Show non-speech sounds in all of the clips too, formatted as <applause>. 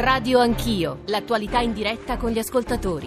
Radio Anch'io, l'attualità in diretta con gli ascoltatori.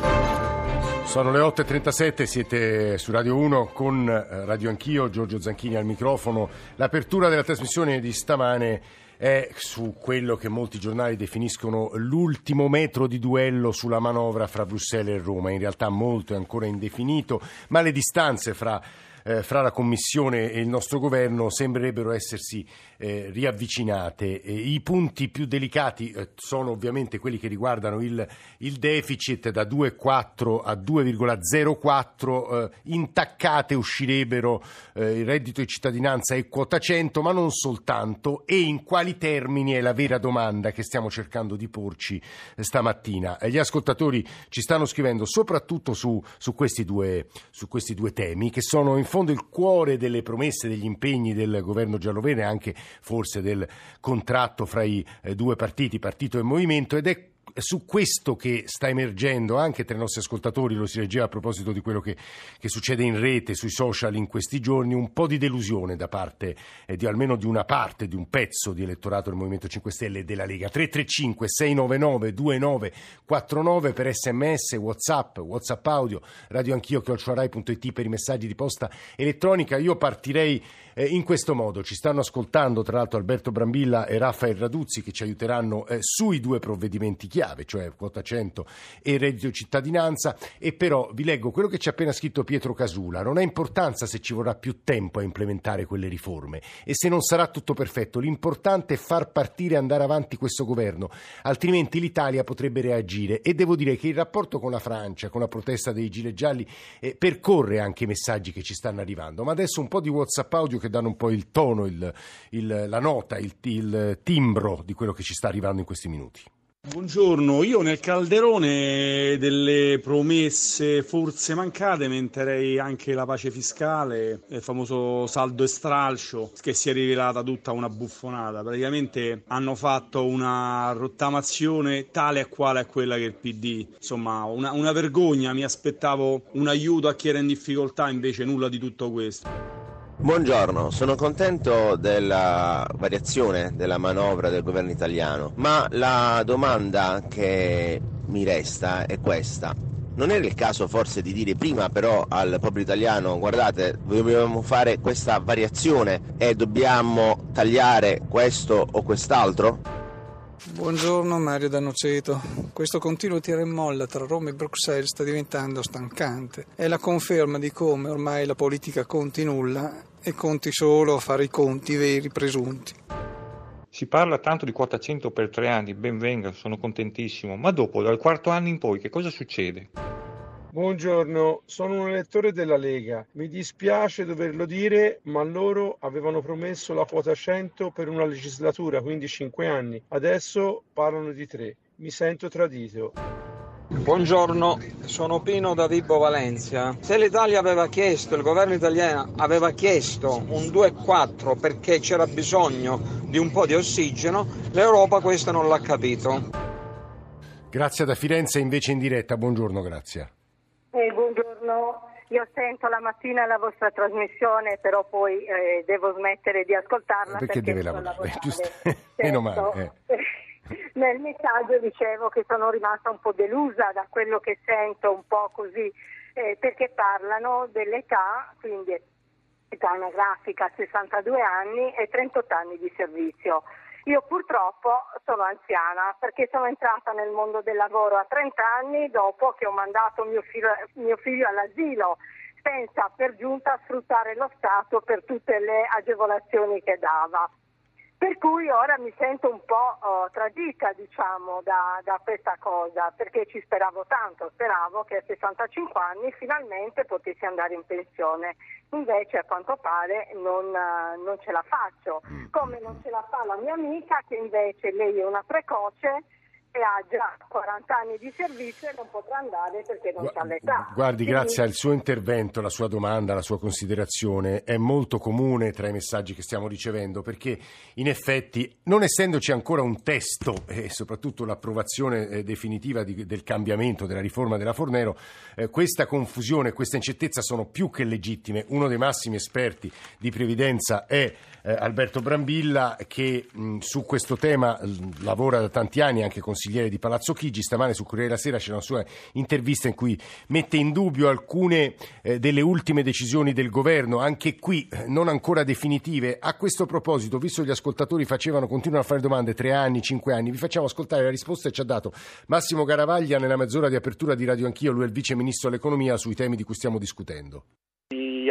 Sono le 8.37, siete su Radio 1 con eh, Radio Anch'io, Giorgio Zanchini al microfono. L'apertura della trasmissione di stamane è su quello che molti giornali definiscono l'ultimo metro di duello sulla manovra fra Bruxelles e Roma. In realtà molto è ancora indefinito, ma le distanze fra eh, fra la Commissione e il nostro governo sembrerebbero essersi eh, riavvicinate. E I punti più delicati eh, sono ovviamente quelli che riguardano il, il deficit da 2,4 a 2,04, eh, intaccate uscirebbero eh, il reddito di cittadinanza e quota 100, ma non soltanto, e in quali termini è la vera domanda che stiamo cercando di porci stamattina. Gli ascoltatori ci stanno scrivendo soprattutto su, su, questi, due, su questi due temi che sono in fondo il cuore delle promesse, degli impegni del governo gialloverde, anche forse del contratto fra i eh, due partiti, partito e movimento, ed è su questo che sta emergendo anche tra i nostri ascoltatori, lo si leggeva a proposito di quello che, che succede in rete, sui social in questi giorni, un po' di delusione da parte eh, di almeno di una parte, di un pezzo di elettorato del Movimento 5 Stelle e della Lega. 335 699 2949 per sms, whatsapp, whatsapp audio, radio anch'io, chiocciorai.it per i messaggi di posta elettronica. Io partirei eh, in questo modo. Ci stanno ascoltando tra l'altro Alberto Brambilla e Raffaele Raduzzi che ci aiuteranno eh, sui due provvedimenti chiave, cioè quota 100 e reddito cittadinanza. E però vi leggo quello che ci ha appena scritto Pietro Casula. Non ha importanza se ci vorrà più tempo a implementare quelle riforme e se non sarà tutto perfetto. L'importante è far partire e andare avanti questo governo, altrimenti l'Italia potrebbe reagire. E devo dire che il rapporto con la Francia, con la protesta dei gilet gialli, eh, percorre anche i messaggi che ci stanno arrivando. Ma adesso un po' di WhatsApp audio che danno un po' il tono, il, il, la nota, il, il timbro di quello che ci sta arrivando in questi minuti. Buongiorno, io nel calderone delle promesse forse mancate metterei anche la pace fiscale, il famoso saldo e stralcio che si è rivelata tutta una buffonata. Praticamente hanno fatto una rottamazione tale e quale a quella che il PD, insomma una, una vergogna, mi aspettavo un aiuto a chi era in difficoltà, invece nulla di tutto questo. Buongiorno, sono contento della variazione della manovra del governo italiano, ma la domanda che mi resta è questa. Non era il caso forse di dire prima però al popolo italiano guardate dobbiamo fare questa variazione e dobbiamo tagliare questo o quest'altro? Buongiorno Mario D'Anoceto. Questo continuo tira e molla tra Roma e Bruxelles sta diventando stancante. È la conferma di come ormai la politica conti nulla e conti solo a fare i conti veri presunti. Si parla tanto di quota 100 per tre anni, ben venga, sono contentissimo, ma dopo, dal quarto anno in poi, che cosa succede? Buongiorno, sono un elettore della Lega. Mi dispiace doverlo dire, ma loro avevano promesso la quota 100 per una legislatura, quindi 5 anni. Adesso parlano di 3. Mi sento tradito. Buongiorno, sono Pino da Vibo Valencia. Se l'Italia aveva chiesto, il governo italiano aveva chiesto un 2,4 perché c'era bisogno di un po' di ossigeno, l'Europa questo non l'ha capito. Grazie da Firenze, invece in diretta. Buongiorno, grazie. Buongiorno. Io sento la mattina la vostra trasmissione, però poi eh, devo smettere di ascoltarla perché, perché deve lavorare. <laughs> Giusto. Meno male. Eh. <laughs> Nel messaggio dicevo che sono rimasta un po' delusa da quello che sento, un po' così, eh, perché parlano dell'età, quindi età anagrafica 62 anni e 38 anni di servizio. Io purtroppo sono anziana perché sono entrata nel mondo del lavoro a 30 anni dopo che ho mandato mio figlio, mio figlio all'asilo senza per giunta sfruttare lo Stato per tutte le agevolazioni che dava. Per cui ora mi sento un po' oh, tradita diciamo, da, da, questa cosa, perché ci speravo tanto, speravo che a 65 anni finalmente potessi andare in pensione, invece a quanto pare non, non ce la faccio, mm. come non ce la fa la mia amica che invece lei è una precoce e ha già 40 anni di servizio e non potrà andare perché non Gu- ha l'età. Guardi, Quindi... grazie al suo intervento, la sua domanda, la sua considerazione è molto comune tra i messaggi che stiamo ricevendo perché in effetti, non essendoci ancora un testo e soprattutto l'approvazione eh, definitiva di, del cambiamento della riforma della Fornero, eh, questa confusione questa incertezza sono più che legittime. Uno dei massimi esperti di previdenza è eh, Alberto Brambilla che mh, su questo tema lavora da tanti anni anche con consigliere di Palazzo Chigi. Stamane su Corriere della Sera c'è una sua intervista in cui mette in dubbio alcune eh, delle ultime decisioni del governo, anche qui eh, non ancora definitive. A questo proposito, visto che gli ascoltatori facevano, continuano a fare domande, tre anni, cinque anni, vi facciamo ascoltare la risposta che ci ha dato Massimo Garavaglia nella mezz'ora di apertura di Radio Anch'io, lui è il vice ministro dell'economia sui temi di cui stiamo discutendo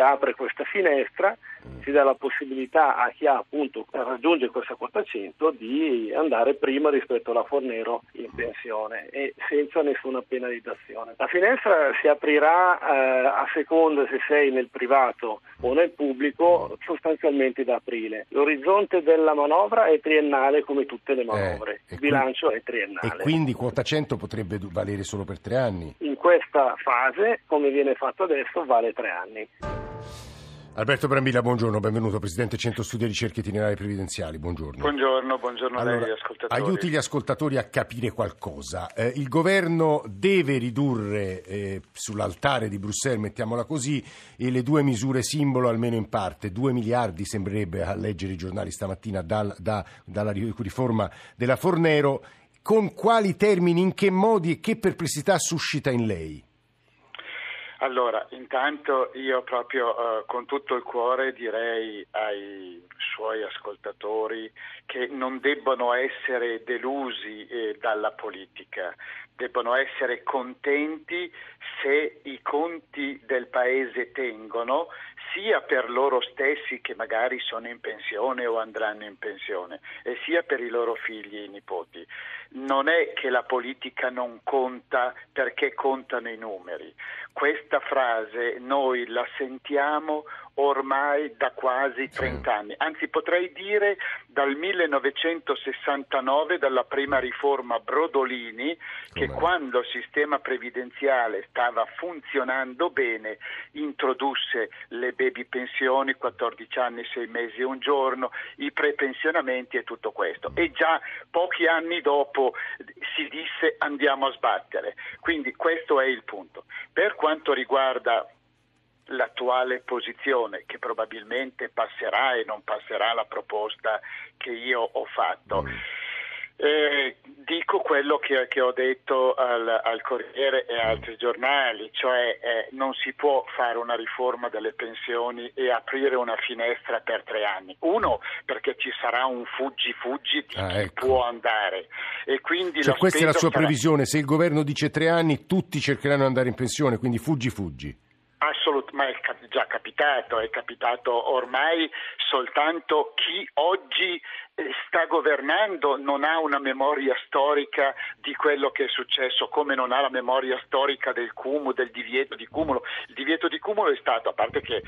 apre questa finestra, si dà la possibilità a chi ha appunto raggiunge questa quota 100 di andare prima rispetto alla Fornero in pensione e senza nessuna penalizzazione. La finestra si aprirà eh, a seconda se sei nel privato o nel pubblico sostanzialmente da aprile. L'orizzonte della manovra è triennale come tutte le eh, manovre, eh, il bilancio qui, è triennale. E quindi quota 100 potrebbe valere solo per tre anni? In questa fase, come viene fatto adesso, vale tre anni. Alberto Brambilla, buongiorno, benvenuto, Presidente Centro Studi e Ricerche Itinerari Previdenziali, buongiorno. Buongiorno, buongiorno allora, a lei ascoltatori. Aiuti gli ascoltatori a capire qualcosa. Eh, il governo deve ridurre eh, sull'altare di Bruxelles, mettiamola così, le due misure simbolo almeno in parte, due miliardi sembrerebbe a leggere i giornali stamattina dal, da, dalla riforma della Fornero. Con quali termini, in che modi e che perplessità suscita in lei? Allora, intanto io proprio eh, con tutto il cuore direi ai suoi ascoltatori che non debbono essere delusi eh, dalla politica, debbono essere contenti se i conti del Paese tengono, sia per loro stessi che magari sono in pensione o andranno in pensione, e sia per i loro figli e nipoti. Non è che la politica non conta perché contano i numeri. Questa frase noi la sentiamo ormai da quasi 30 anni, anzi potrei dire dal 1969, dalla prima riforma Brodolini, che Come? quando il sistema previdenziale stava funzionando bene introdusse le baby pensioni, 14 anni, 6 mesi e un giorno, i prepensionamenti e tutto questo. E già pochi anni dopo si disse andiamo a sbattere. Quindi questo è il punto. Per quanto riguarda l'attuale posizione che probabilmente passerà e non passerà la proposta che io ho fatto. Mm. Eh, dico quello che, che ho detto al, al, Corriere e a altri giornali, cioè eh, non si può fare una riforma delle pensioni e aprire una finestra per tre anni. Uno, perché ci sarà un fuggi-fuggi di ah, chi ecco. può andare. E quindi cioè, questa è la sua sarà... previsione, se il governo dice tre anni tutti cercheranno di andare in pensione, quindi fuggi-fuggi. Ma è già capitato, è capitato ormai soltanto chi oggi eh, sta governando non ha una memoria storica di quello che è successo, come non ha la memoria storica del cumulo, del divieto di cumulo. Il divieto di cumulo è stato, a parte che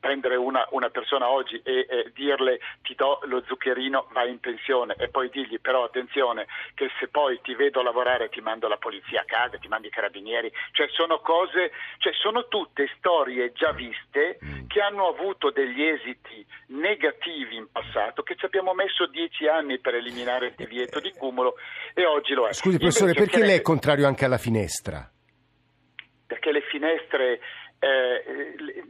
prendere una, una persona oggi e, e, dirle ti do lo zuccherino, vai in pensione e poi dirgli però attenzione che se poi ti vedo lavorare ti mando la polizia a casa, ti mando i carabinieri, cioè sono cose, cioè sono tutte storie già viste mm. che hanno avuto degli esiti negativi in passato che ci abbiamo messo dieci anni per eliminare il divieto di cumulo e oggi lo è. Scusi professore, perché lei è contrario anche alla finestra? Perché le finestre... Eh, le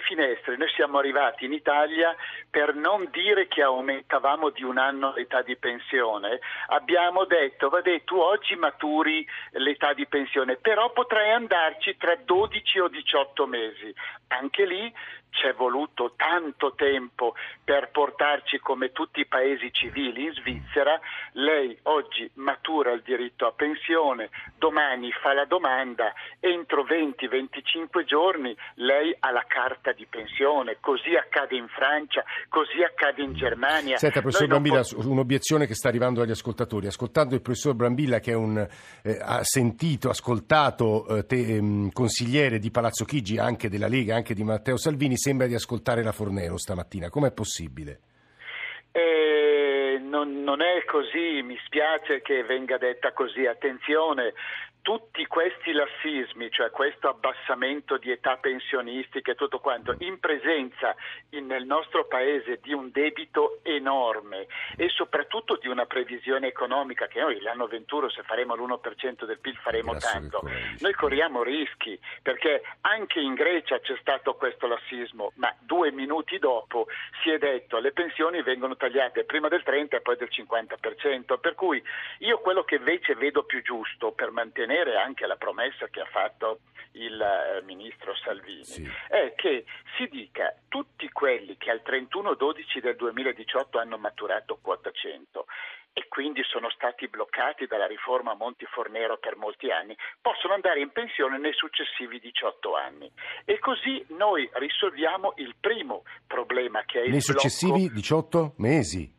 finestre, noi siamo arrivati in Italia per non dire che aumentavamo di un anno l'età di pensione, abbiamo detto, vabbè tu oggi maturi l'età di pensione, però potrai andarci tra 12 o 18 mesi. Anche lì c'è voluto tanto tempo per portarci come tutti i paesi civili in Svizzera, lei oggi matura il diritto a pensione, domani fa la domanda, entro 20-25 giorni lei ha la carta di pensione, così accade in Francia, così accade in Germania. Senta, professor Brambilla, po- un'obiezione che sta arrivando agli ascoltatori. Ascoltando il professor Brambilla che un, eh, ha sentito, ascoltato eh, te, eh, consigliere di Palazzo Chigi, anche della Lega, anche di Matteo Salvini, sembra di ascoltare la Fornero stamattina. Com'è possibile? Eh, non, non, è così, mi spiace che venga detta così. Attenzione, tutti questi lassismi, cioè questo abbassamento di età pensionistica e tutto quanto, in presenza in, nel nostro paese di un debito enorme e soprattutto di una previsione economica che noi l'anno 21 se faremo l'1% del PIL faremo Grazie tanto, noi corriamo rischi perché anche in Grecia c'è stato questo lassismo, ma due minuti dopo si è detto le pensioni vengono tagliate prima del 30 e poi del 50%, per cui io quello che invece vedo più giusto per mantenere anche la promessa che ha fatto il eh, ministro Salvini Sì. è che si dica tutti quelli che al 31-12 del 2018 hanno maturato quota 100 e quindi sono stati bloccati dalla riforma Monti Fornero per molti anni, possono andare in pensione nei successivi 18 anni. E così noi risolviamo il primo problema che è il Nei blocco successivi 18 mesi.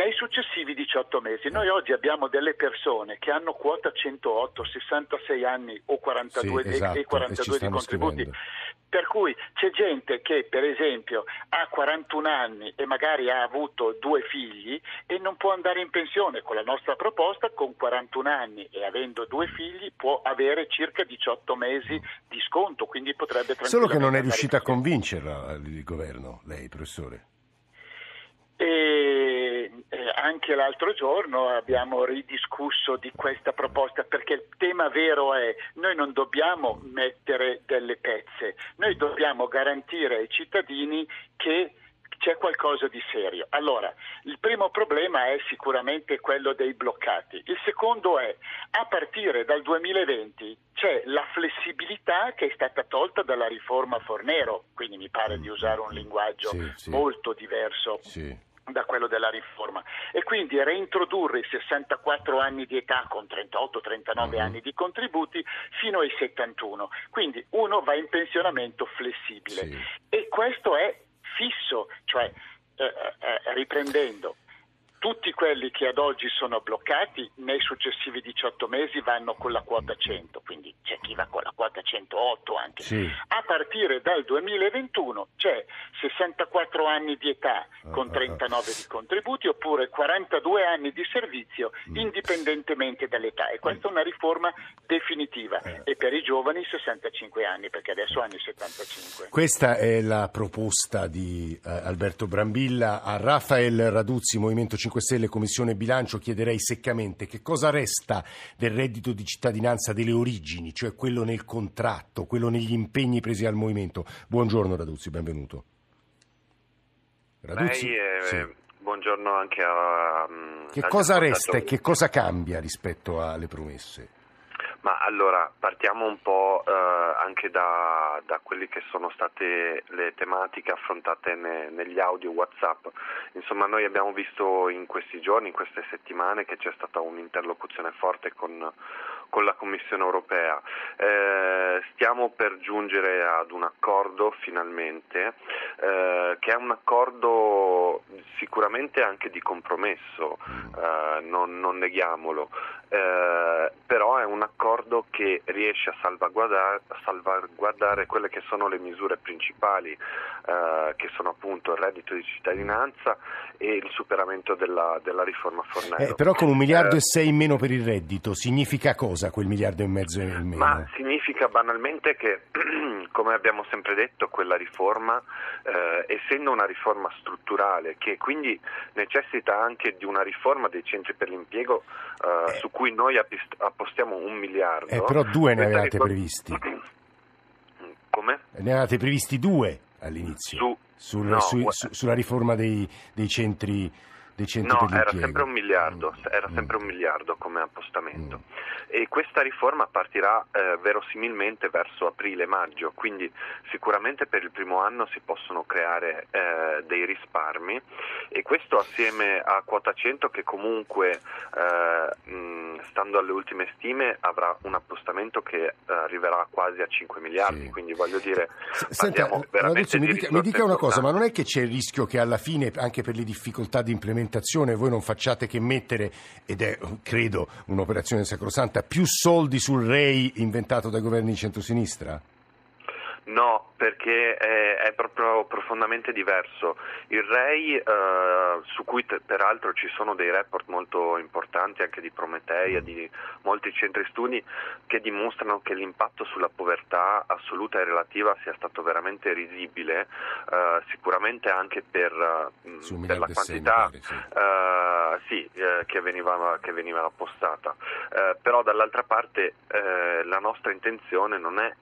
Nei successivi 18 mesi. Noi oggi abbiamo delle persone che hanno quota 108, 66 anni o 42, Sì, e- esatto, e e ci 42 di stanno contributi. scrivendo. Per cui c'è gente che per esempio ha 41 anni e magari ha avuto due figli e non può andare in pensione. Con la nostra proposta con 41 anni e avendo due figli può avere circa 18 mesi di sconto, quindi potrebbe Solo che non è riuscita a convincerla il governo, lei, professore. E eh, anche l'altro giorno abbiamo ridiscusso di questa proposta perché il tema vero è noi non dobbiamo mettere delle pezze, noi dobbiamo garantire ai cittadini che c'è qualcosa di serio. Allora, il primo problema è sicuramente quello dei bloccati. Il secondo è, a partire dal 2020 c'è la flessibilità che è stata tolta dalla riforma Fornero, quindi mi pare di usare un linguaggio Sì, sì. molto diverso Sì. Da quello della riforma e quindi reintrodurre i 64 anni di età con 38-39 Mhm. anni di contributi fino ai 71 quindi uno va in pensionamento flessibile Sì. e questo è fisso cioè eh, eh, riprendendo tutti quelli che ad oggi sono bloccati nei successivi 18 mesi vanno con la quota 100, quindi c'è chi va con la quota 108 anche. Sì. A partire dal 2021 c'è 64 anni di età con Ah, ah, 39 di contributi oppure 42 anni di servizio Mm. indipendentemente dall'età e questa è una riforma definitiva Eh. e per i giovani 65 anni perché adesso hanno i 75. Questa è la proposta di eh, Alberto Brambilla a Rafael Raduzzi, Movimento 5 Stelle, Commissione Bilancio. Chiederei seccamente che cosa resta del reddito di cittadinanza delle origini, cioè quello nel contratto, quello negli impegni presi al Movimento. Buongiorno Raduzzi, benvenuto. Raduzzi? Lei, eh, Sì. Buongiorno anche a... mm, Che cosa resta e che cosa cambia rispetto alle promesse? Ma allora partiamo un po' eh, anche da, da quelle che sono state le tematiche affrontate ne- negli audio WhatsApp. Insomma, noi abbiamo visto in questi giorni, in queste settimane, che c'è stata un'interlocuzione forte con, con la Commissione europea. Eh, stiamo per giungere ad un accordo finalmente, eh, che è un accordo sicuramente anche di compromesso, eh, non, non neghiamolo, eh, però è un accordo che riesce a salvaguardare, a salvaguardare quelle che sono le misure principali, eh, che sono appunto il reddito di cittadinanza e il superamento della, della riforma Fornello. Eh, però con un miliardo e sei in meno per il reddito, significa cosa quel miliardo e mezzo in meno? Ma significa banalmente che, <clears throat> come abbiamo sempre detto, quella riforma, eh, essendo una riforma strutturale che quindi necessita anche di una riforma dei centri per l'impiego eh, su cui noi appostiamo un miliardo. Eh, però due ne avevate riforma- previsti. <clears throat> Come? Ne avevate previsti due all'inizio Su- sul- no, gua- su- sulla riforma dei, dei centri, dei centri No, per era l'impiego. sempre un miliardo, era Mm. sempre un miliardo come appostamento. E questa riforma partirà eh, verosimilmente verso aprile-maggio, quindi sicuramente per il primo anno si possono creare eh, dei risparmi e questo assieme a quota 100 che comunque, eh, mh, stando alle ultime stime, avrà un appostamento che eh, arriverà quasi a 5 miliardi, Sì. quindi voglio dire, Senta, parliamo veramente Raduzzi, mi, di dica, mi dica una cosa, ma non è che c'è il rischio che alla fine, anche per le difficoltà di implementazione, voi non facciate che mettere, ed è credo un'operazione sacrosanta, più soldi sul REI inventato dai governi di centrosinistra? No, perché è, è, proprio profondamente diverso. Il REI, eh, su cui te, peraltro ci sono dei report molto importanti anche di Prometeia, di molti centri studi, che dimostrano che l'impatto sulla povertà assoluta e relativa sia stato veramente risibile, eh, sicuramente anche per, mh, per la quantità. Eh, sì, eh, che, veniva, che, veniva, appostata. Eh, però dall'altra parte eh, la nostra intenzione non è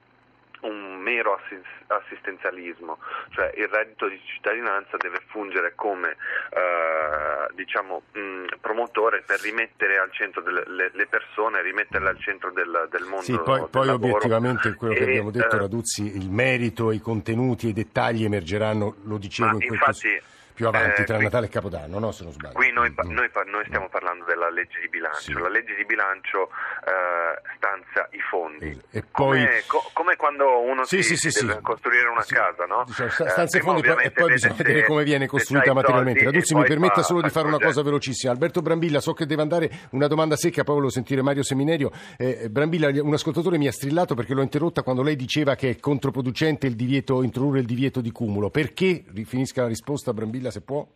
un mero assistenzialismo, cioè il reddito di cittadinanza deve fungere come eh, diciamo, mh, promotore per rimettere al centro delle, le, le persone, rimetterle al centro del, del mondo. Sì, poi, del poi lavoro. obiettivamente quello che E, abbiamo detto, eh, Raduzzi, il merito, i contenuti e i dettagli emergeranno, lo dicevo in quel infatti, più avanti, eh, tra qui- Natale e Capodanno, no? Se non sbaglio. Qui noi, pa- noi noi stiamo parlando della legge di bilancio, la legge di bilancio eh, stanzia i fondi. E poi... Come, co- come quando uno Sì, si sì, sì, deve sì. costruire una casa, no? Diciamo, Eh, stanze e prima fondi, poi- e poi bisogna se- vedere come viene costruita i materialmente. Raduzzi, mi permetta solo di fa fare una cosa velocissima. Alberto Brambilla, so che deve andare una domanda secca, poi volevo sentire Mario Seminerio. Eh, Brambilla, un ascoltatore mi ha strillato perché l'ho interrotta quando lei diceva che è controproducente il divieto, introdurre il divieto di cumulo. Perché? Rifinisca la risposta, Brambilla, se può.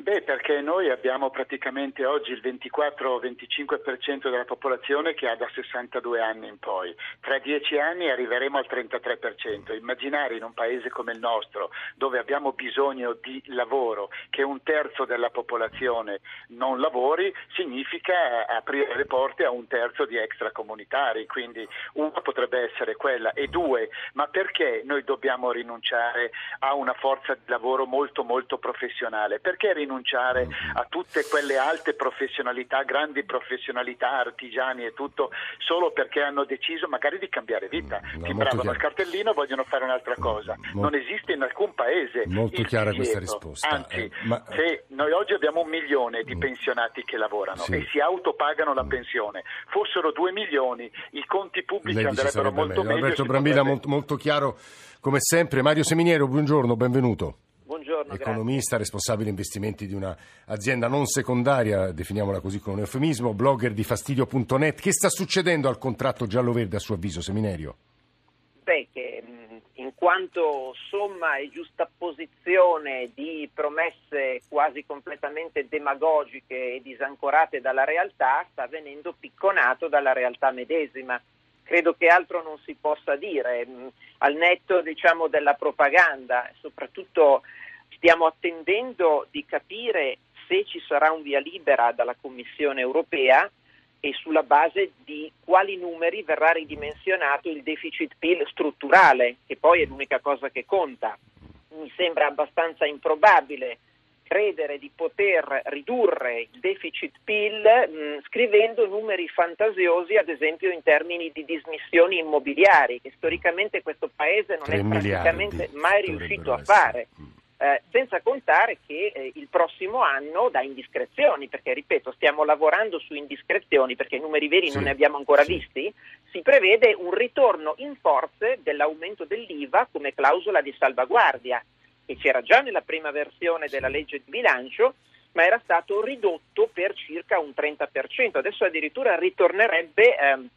Beh, perché noi abbiamo praticamente oggi il 24-25% della popolazione che ha da 62 anni in poi. Tra dieci anni arriveremo al 33%. Immaginare in un paese come il nostro, dove abbiamo bisogno di lavoro, che un terzo della popolazione non lavori, significa aprire le porte a un terzo di extracomunitari. Quindi una potrebbe essere quella. E due, ma perché noi dobbiamo rinunciare a una forza di lavoro molto molto professionale? Perché rinunciare a tutte quelle alte professionalità, grandi professionalità, artigiani e tutto, solo perché hanno deciso magari di cambiare vita? Timbravano chiaro. il cartellino, vogliono fare un'altra cosa. Non esiste in alcun paese. Molto il chiara questa risposta. Anzi, Eh, ma- se noi oggi abbiamo un milione di pensionati che lavorano Sì. e si autopagano la pensione, fossero due milioni, i conti pubblici andrebbero molto meglio. Alberto Brambilla, potrebbe- molto, molto chiaro come sempre. Mario Seminiero, buongiorno, benvenuto. Buongiorno, Economista, responsabile investimenti di un'azienda non secondaria, definiamola così con un eufemismo, blogger di fastidio.net. Che sta succedendo al contratto giallo-verde a suo avviso, Seminerio? Beh, che in quanto somma e giustapposizione di promesse quasi completamente demagogiche e disancorate dalla realtà, sta venendo picconato dalla realtà medesima. Credo che altro non si possa dire, al netto diciamo, della propaganda, soprattutto stiamo attendendo di capire se ci sarà un via libera dalla Commissione europea e sulla base di quali numeri verrà ridimensionato il deficit PIL strutturale, che poi è l'unica cosa che conta. Mi sembra abbastanza improbabile credere di poter ridurre il deficit PIL mh, scrivendo numeri fantasiosi, ad esempio in termini di dismissioni immobiliari, che storicamente questo Paese non è praticamente miliardi mai riuscito a fare. Eh, senza contare che eh, il prossimo anno da indiscrezioni, perché ripeto, stiamo lavorando su indiscrezioni perché i numeri veri non ne abbiamo ancora visti, si prevede un ritorno in forze dell'aumento dell'IVA come clausola di salvaguardia, che c'era già nella prima versione della legge di bilancio, ma era stato ridotto per circa un 30%. Adesso addirittura ritornerebbe ehm,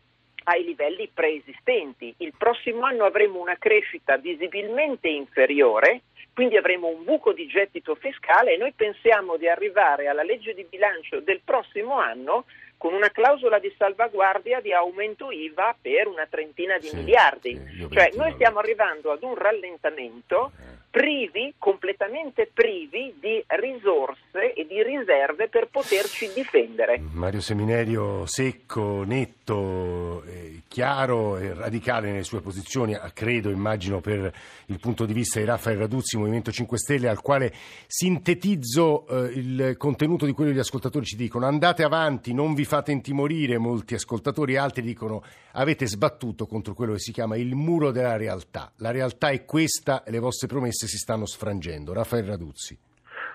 ai livelli preesistenti. Il prossimo anno avremo una crescita visibilmente inferiore, quindi avremo un buco di gettito fiscale e noi pensiamo di arrivare alla legge di bilancio del prossimo anno con una clausola di salvaguardia di aumento IVA per una trentina di miliardi. cioè noi stiamo arrivando ad un rallentamento privi, completamente privi di risorse e di riserve per poterci difendere. Mario Seminerio secco, netto, eh, chiaro e radicale nelle sue posizioni, ah, credo, immagino, per il punto di vista di Raffaele Raduzzi, Movimento 5 Stelle, al quale sintetizzo eh, il contenuto di quello che gli ascoltatori ci dicono. Andate avanti, non vi fate intimorire, molti ascoltatori, altri dicono avete sbattuto contro quello che si chiama il muro della realtà. La realtà è questa e le vostre promesse si stanno sfrangendo. Raffaele Raduzzi.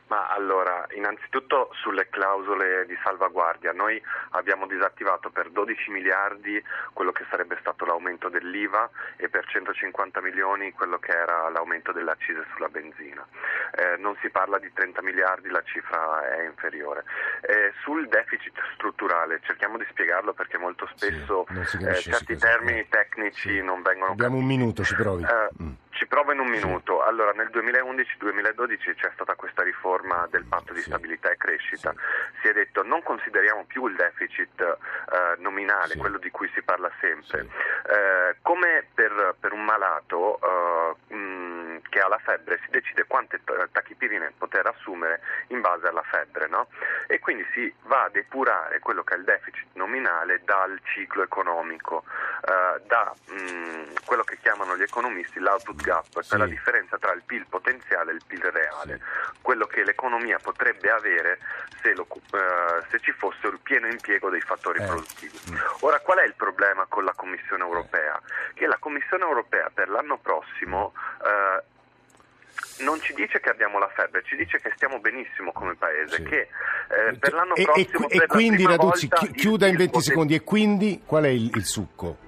Ma allora, innanzitutto sulle clausole di salvaguardia, noi abbiamo disattivato per 12 miliardi quello che sarebbe stato l'aumento dell'IVA e per 150 milioni quello che era l'aumento delle accise sulla benzina. Eh, non si parla di 30 miliardi, la cifra è inferiore. Eh, sul deficit strutturale, cerchiamo di spiegarlo perché molto spesso sì, eh, certi termini tecnici sì. non vengono Abbiamo un minuto, ci provi. Mm. Ci provo in un minuto. Sì. Allora, nel 2011-2012 c'è stata questa riforma del patto di sì. stabilità e crescita. Sì. Si è detto non consideriamo più il deficit eh, nominale, quello di cui si parla sempre. Eh, come per, per, un malato eh, mh, che ha la febbre si decide quante tachipirine poter assumere in base alla febbre, no? E quindi si va a depurare quello che è il deficit nominale dal ciclo economico, eh, da mh, quello che chiamano gli economisti l'output gap, cioè sì. la differenza tra il PIL potenziale e il PIL reale, sì. quello che l'economia potrebbe avere se, lo, uh, se, ci fosse il pieno impiego dei fattori eh. produttivi. Mm. Ora qual è il problema con la Commissione europea? Che la Commissione europea per l'anno prossimo uh, non ci dice che abbiamo la febbre, ci dice che stiamo benissimo come paese, sì. che eh, per l'anno e, prossimo... E, e quindi Raduzzi, chiuda in 20 poten- secondi, e quindi qual è il, il succo?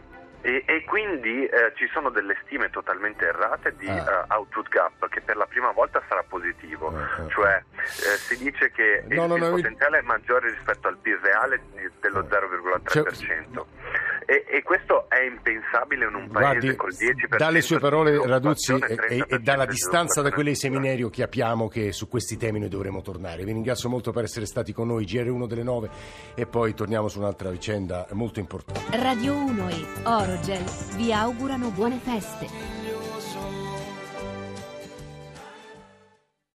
E, e, quindi eh, ci sono delle stime totalmente errate di ah. uh, output gap che per la prima volta sarà positivo, ah, ah. cioè eh, si dice che no, il, no, il no, potenziale è maggiore rispetto al PIL reale dello 0,3%. Cioè, e, e, questo è impensabile in un paese Guardi, col 10% dalle sue parole Raduzzi e, e, dalla distanza da quelle di seminario capiamo che su questi temi noi dovremo tornare. Vi ringrazio molto per essere stati con noi, GR1 delle 9 e poi torniamo su un'altra vicenda molto importante. Radio 1 e Orogel vi augurano buone feste.